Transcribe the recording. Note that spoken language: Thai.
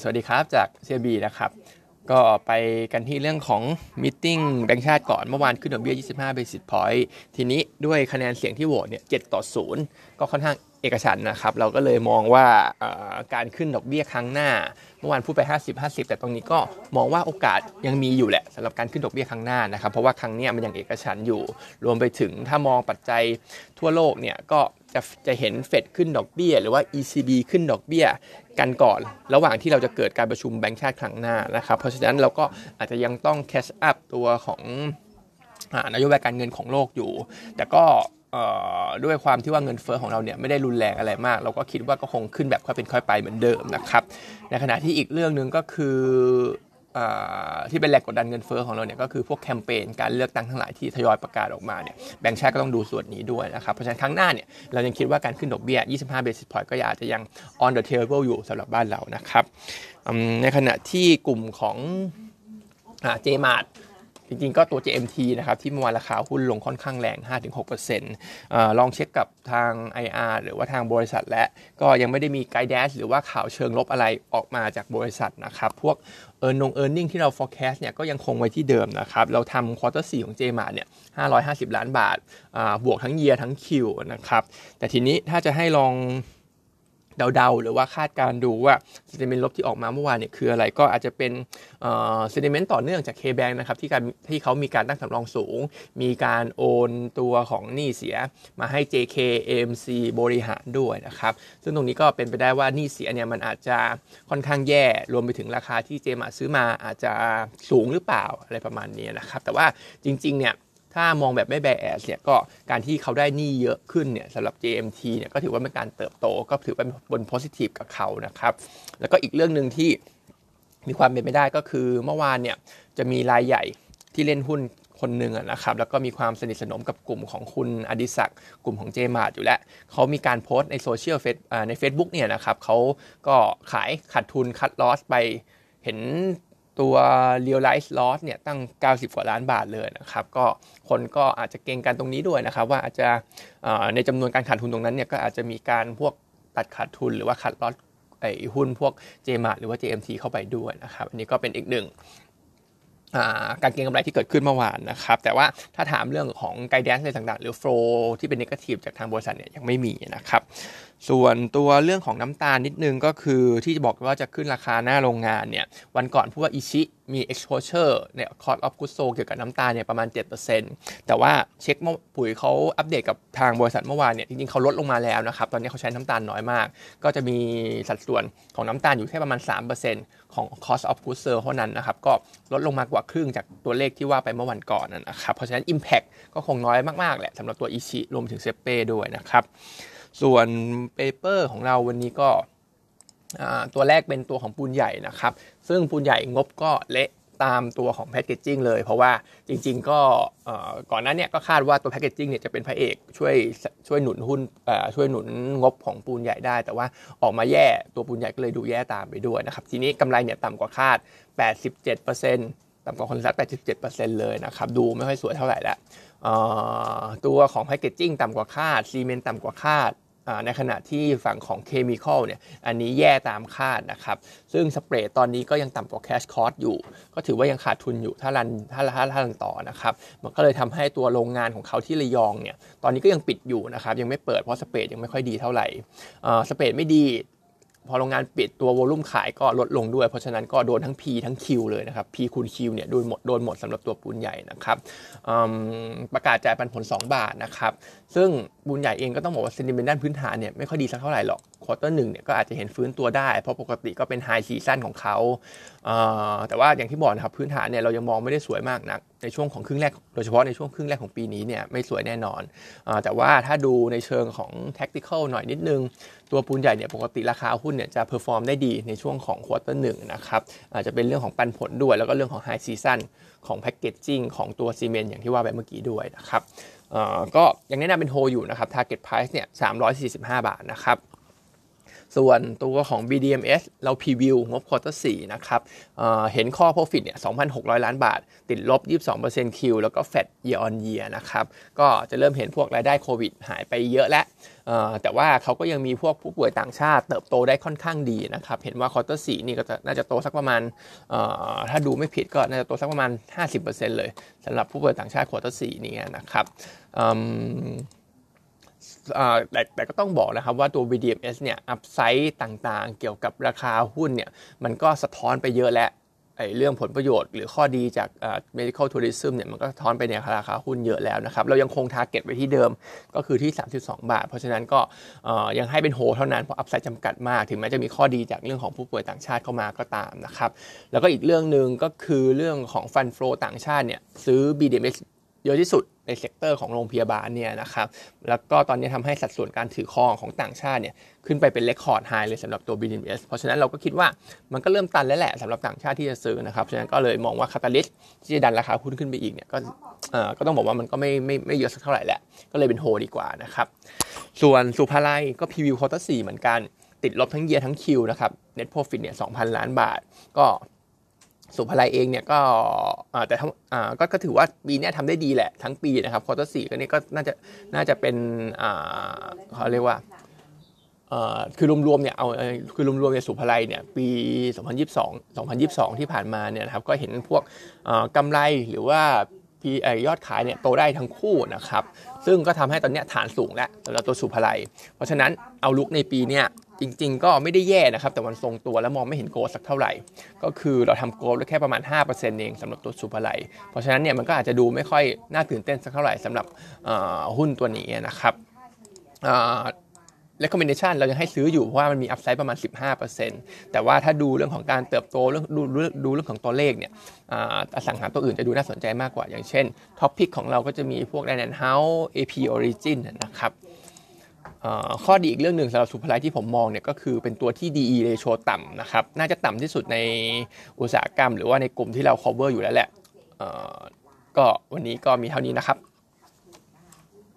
สวัสดีครับจาก CB นะครับ ก็ไปกันที่เรื่องของมิ팅แบงค์ชาติก่อนเมื่อวานขึ้นดอกเบี้ย 25 basis point ทีนี้ด้วยคะแนนเสียงที่โหวตเนี่ย 7 ต่อ 0 ก็ค่อนข้างเอกฉันนะครับ เราก็เลยมองว่าการขึ้นดอกเบี้ยครั้งหน้า เมื่อวานพูดไป 50 50 แต่ตรงนี้ก็มองว่าโอกาสยังมีอยู่แหละสำหรับการขึ้นดอกเบี้ยครั้งหน้านะครับ เพราะว่าครั้งนี้มันยังเอกฉันอยู่ รวมไปถึงถ้ามองปัจจัยทั่วโลกเนี่ยก็ จะจะเห็นเฟดขึ้นดอกเบี้ย หรือว่า ECB ขึ้นดอกเบี้ยกันก่อน ระหว่างที่เราจะเกิดการประชุมแบงก์ชาติครั้งหน้านะครับ เพราะฉะนั้นเราก็อาจจะยังต้องแคชอัพตัวของนโยบายการเงินของโลกอยู่ แต่ก็ด้วยความที่ว่าเงินเฟอ้อของเราเนี่ยไม่ได้รุนแรงอะไรมาก เราก็คิดว่าก็คงขึ้นแบบค่อยเป็นค่อยไปเหมือนเดิมนะครับ ในขณะที่อีกเรื่องหนึ่งก็คือ ที่เป็นแหล่งกดดันเงินเฟอ้อของเราเนี่ยก็คือพวกแคมเปญการเลือกตั้งทั้งหลายที่ทยอยประกาศออกมาเนี่ยแบงก์ชาติก็ต้องดูส่วนนี้ด้วยนะครับเพราะฉะนั้นครั้งหน้าเนี่ยเรายังคิดว่าการขึ้นดอกเบี้ย 25 basis point ก็อาจจะยัง on the table อยู่สำหรับบ้านเรานะครับในขณะที่กลุ่มของเจมาร์ท จริงๆ ก็ตัว JMT นะครับที่เมื่อวานราคาหุ้นลงค่อนข้างแรง 5-6%ลองเช็คกับทาง IR หรือว่าทางบริษัทและก็ยังไม่ได้มี guidance หรือว่าข่าวเชิงลบอะไรออกมาจากบริษัทนะครับ พวก earning เอ earning ที่เรา forecast เนี่ยก็ยังคงไว้ที่เดิมนะครับ เราทำ quarter สี่ของ JMART เนี่ย 550 ล้านบาท บวกทั้งเยียร์ทั้งคิวนะครับ แต่ทีนี้ถ้าจะให้ลอง เดาๆ หรือว่าคาดการดูว่าเซนิเมนต์ลบที่ออกมาเมื่อวานเนี่ยคืออะไรก็อาจจะเป็นเซนิเมนต์ต่อเนื่องจาก K-Bank นะครับที่การที่เขามีการตั้งสำรองสูง มีการโอนตัวของหนี้เสียมาให้ JK AMC บริหารด้วยนะครับ ซึ่งตรงนี้ก็เป็นไปได้ว่าหนี้เสียเนี่ยมันอาจจะค่อนข้างแย่รวมไปถึงราคาที่เจมาซื้อมาอาจจะสูงหรือเปล่าอะไรประมาณนี้นะครับแต่ว่าจริงๆเนี่ย ถ้ามองแบบไม่ bias เนี่ยก็การที่เขาได้หนี้เยอะขึ้นเนี่ยสำหรับ JMT เนี่ยก็ถือว่าเป็นการเติบโตก็ถือว่าเป็นบน positive กับเขานะครับ แล้วก็อีกเรื่องหนึ่งที่มีความเป็นไปได้ก็คือเมื่อวานเนี่ยจะมีรายใหญ่ที่เล่นหุ้นคนหนึ่งนะครับแล้วก็มีความสนิทสนมกับกลุ่มของคุณอดิศักดิ์กลุ่มของเจมาร์ทอยู่แล้วเขามีการโพสต์ในโซเชียลเฟซใน Facebook เนี่ยนะครับเขาก็ขายขาดทุนคัดลอสไปเห็น ตัว realize loss เนี่ยตั้ง 90 กว่าล้านบาทเลยนะครับ ก็คนก็อาจจะเก่งกันตรงนี้ด้วยนะครับ ว่าอาจจะในจำนวนการขาดทุนตรงนั้นเนี่ยก็อาจจะมีการพวกตัดขาดทุนหรือว่าขาดลอสไอ้หุ้นพวก JMart หรือว่า JMT เข้าไปด้วยนะครับ อันนี้ก็เป็นอีกหนึ่ง การเก็งกำไรที่เกิดขึ้นเมื่อวานนะครับ แต่ว่าถ้าถามเรื่องของไกด์แดนซ์อะไรต่างๆ หรือโฟลที่เป็นนกาทีฟจากทางบริษัทเนี่ยยังไม่มีนะครับ ส่วนตัวเรื่องของน้ำตาลนิดนึงก็คือที่จะบอกว่าจะขึ้นราคาหน้าโรงงานเนี่ยวันก่อนพูดว่าอิชิ มี exposure เนี่ย cost of goods sold เกี่ยวกับน้ำตาลเนี่ยประมาณ 7%แต่ว่าเช็คปุ๋ยเขาอัปเดตกับทางบริษัทเมื่อวานเนี่ยจริงๆเขาลดลงมาแล้วนะครับ ตอนนี้เขาใช้น้ำตาลน้อยมาก ก็จะมีสัดส่วนของน้ำตาลอยู่แค่ประมาณ 3%ของ cost of goods sold เท่านั้นนะครับ ก็ลดลงมากว่าครึ่งจากตัวเลขที่ว่าไปเมื่อวันก่อนนะครับ เพราะฉะนั้น impact ก็คงน้อยมากๆแหละสำหรับตัวอิชิตันรวมถึงเซ็ปเป้ด้วยนะครับส่วน paper ของเราวันนี้ก็ ตัวแรกเป็นตัวของปูนใหญ่นะครับ ซึ่งปูนใหญ่งบก็เละตามตัวของ packaging เลย เพราะว่าจริง ๆ ก็ก่อนหน้านี้ก็คาดว่าตัว packaging เนี่ยจะเป็นพระเอกช่วยช่วยหนุนหุ้นช่วยหนุนงบของปูนใหญ่ได้ แต่ว่าออกมาแย่ตัวปูนใหญ่ก็เลยดูแย่ตามไปด้วยนะครับ ทีนี้กำไรเนี่ยต่ำกว่าคาด 87%ต่ำกว่า consensus 87%เลยนะครับ ดูไม่ค่อยสวยเท่าไหร่แล้วตัวของ packaging ต่ำกว่าคาดซีเมนต์ต่ำกว่าคาด ในขณะที่ฝั่งของ chemical เนี่ยอันนี้แย่ตามคาดนะครับ ซึ่ง spread ตอนนี้ก็ยังต่ำกว่า cash cost อยู่ ก็ถือว่ายังขาดทุนอยู่ถ้า run ถ้าถ้าถ้า run ต่อนะครับ มันก็เลยทำให้ตัวโรงงานของเขาที่ระยองเนี่ยตอนนี้ก็ยังปิดอยู่นะครับ ยังไม่เปิดเพราะ spread ยังไม่ค่อยดีเท่าไหร่ spread ไม่ดี พอโรงงานปิดตัว volume ขายก็ลดลงด้วย เพราะฉะนั้นก็โดนทั้ง P ทั้ง Q เลยนะครับ P คูณ Q เนี่ยโดนหมดโดนหมดสำหรับตัวปูนใหญ่นะครับประกาศจ่ายปันผล 2 บาทนะครับ ซึ่งปูนใหญ่เองก็ต้องบอกว่า sentiment ด้านพื้นฐานเนี่ยไม่ค่อยดีสักเท่าไหร่หรอก quarter หนึ่งเนี่ยก็อาจจะเห็นฟื้นตัวได้ เพราะปกติก็เป็น high season ของเขาแต่ว่าอย่างที่บอกนะครับพื้นฐานเนี่ยเรายังมองไม่ได้สวยมากนักในช่วงของครึ่งแรกโดยเฉพาะในช่วงครึ่งแรกของปีนี้เนี่ยไม่สวยแน่นอนแต่ว่าถ้าดูในเชิงของ tactical หน่อยนิดนึง ตัวปูนใหญ่เนี่ยปกติราคาหุ้นเนี่ยจะ perform ได้ดีในช่วงของ quarter หนึ่งนะครับอาจจะเป็นเรื่องของปันผลด้วย แล้วก็เรื่องของ high season ของ packaging ของตัวซีเมนต์อย่างที่ว่าไปเมื่อกี้ด้วยนะครับก็ยังแนะนำเป็นโฮอยู่นะครับ target price เนี่ย345 บาทนะครับ ส่วนตัวของ BDMS เรา preview งบ quarter 4นะครับเเห็นข้อ profit เนี่ย 2,600 ล้านบาท ติดลบ 22% Q แล้วก็ flat year on year นะครับ ก็จะเริ่มเห็นพวกรายได้โควิดหายไปเยอะแล้วแต่ว่าเขาก็ยังมีพวกผู้ป่วยต่างชาติเติบโตได้ค่อนข้างดีนะครับ เห็นว่า quarter 4นี่ก็น่าจะโตสักประมาณ ถ้าดูไม่ผิดก็น่าจะโตสักประมาณ 50%เลยสำหรับผู้ป่วยต่างชาติ quarter 4นี่นะครับ แต่แต่ก็ต้องบอกนะครับว่าตัว BDMS เนี่ย upside ต่างๆ เกี่ยวกับราคาหุ้นเนี่ยมันก็สะท้อนไปเยอะแล้วไอ้เรื่องผลประโยชน์หรือข้อดีจาก medical tourism เนี่ยมันก็สะท้อนไปในราคาหุ้นเยอะแล้วนะครับ เรายังคง target ไว้ที่เดิมก็คือที่ 32 บาท เพราะฉะนั้นก็ยังให้เป็นโฮเท่านั้น เพราะ upside จำกัดมาก ถึงแม้จะมีข้อดีจากเรื่องของผู้ป่วยต่างชาติเข้ามาก็ตามนะครับ แล้วก็อีกเรื่องหนึ่งก็คือเรื่องของ fund flow ต่างชาติเนี่ยซื้อ BDMs เยอะที่สุด ใน sector ของโรงพยาบาลเนี่ยนะครับแล้วก็ตอนนี้ทำให้สัดส่วนการถือครองของต่างชาติเนี่ยขึ้นไปเป็น record high เลยสำหรับตัว BDMs เพราะฉะนั้นเราก็คิดว่ามันก็เริ่มตันแล้วแหละสำหรับต่างชาติที่จะซื้อนะครับฉะนั้นก็เลยมองว่า catalyst ที่จะดันราคาหุ้นขึ้นไปอีกเนี่ยก็เอ่อก็ต้องบอกว่ามันก็ไม่ไม่ไม่เยอะสักเท่าไหร่แหละก็เลยเป็นโฮดีกว่านะครับส่วนศุภาลัยก็ preview quarter สี่เหมือนกันติดลบทั้ง year ทั้ง Q นะครับ net profit เนี่ยสองพันล้านบาท ก็ ศุภาลัยเองเนี่ยก็แต่ก็ก็ถือว่าปีนี้ทำได้ดีแหละทั้งปีนะครับ quarter สี่ก็นี่ก็น่าจะน่าจะเป็นเขาเรียกว่าคือรวมๆเนี่ยเอาคือรวมๆเนี่ยสุภาลัยเนี่ยปี 2022 2022 ที่ผ่านมาเนี่ยนะครับก็เห็นพวกกำไรหรือว่าพียอดขายเนี่ยโตได้ทั้งคู่นะครับ ซึ่งก็ทำให้ตอนนี้ฐานสูงแล้วสำหรับตัวสุภาลัย เพราะฉะนั้นเอาลุกในปีเนี้ย จริง ๆ ก็ไม่ได้แย่นะครับ แต่มันทรงตัวแล้วมองไม่เห็นโกสักเท่าไหร่ ก็คือเราทำโกลได้แค่ประมาณ 5%เองสำหรับตัวซูเปอร์ไลเพราะฉะนั้นเนี่ยมันก็อาจจะดูไม่ค่อยน่าตื่นเต้นสักเท่าไหร่สำหรับหุ้นตัวนี้นะครับ recommendation เรายังให้ซื้ออยู่เพราะว่ามันมี upside ประมาณ 15%แต่ว่าถ้าดูเรื่องของการเติบโตเรื่องดูดูเรื่องของตัวเลขเนี่ยอสังหาตัวอื่นจะดูน่าสนใจมากกว่า อย่างเช่นท็อปพิกของเราก็จะมีพวก d y n a n House AP Origin นะครับ ข้อดีอีกเรื่องหนึ่งสำหรับสุภาลัยที่ผมมองเนี่ยก็คือเป็นตัวที่ DE ratio ต่ำนะครับ น่าจะต่ำที่สุดในอุตสาหกรรม หรือว่าในกลุ่มที่เรา cover อยู่แล้วแหละก็วันนี้ก็มีเท่านี้นะครับ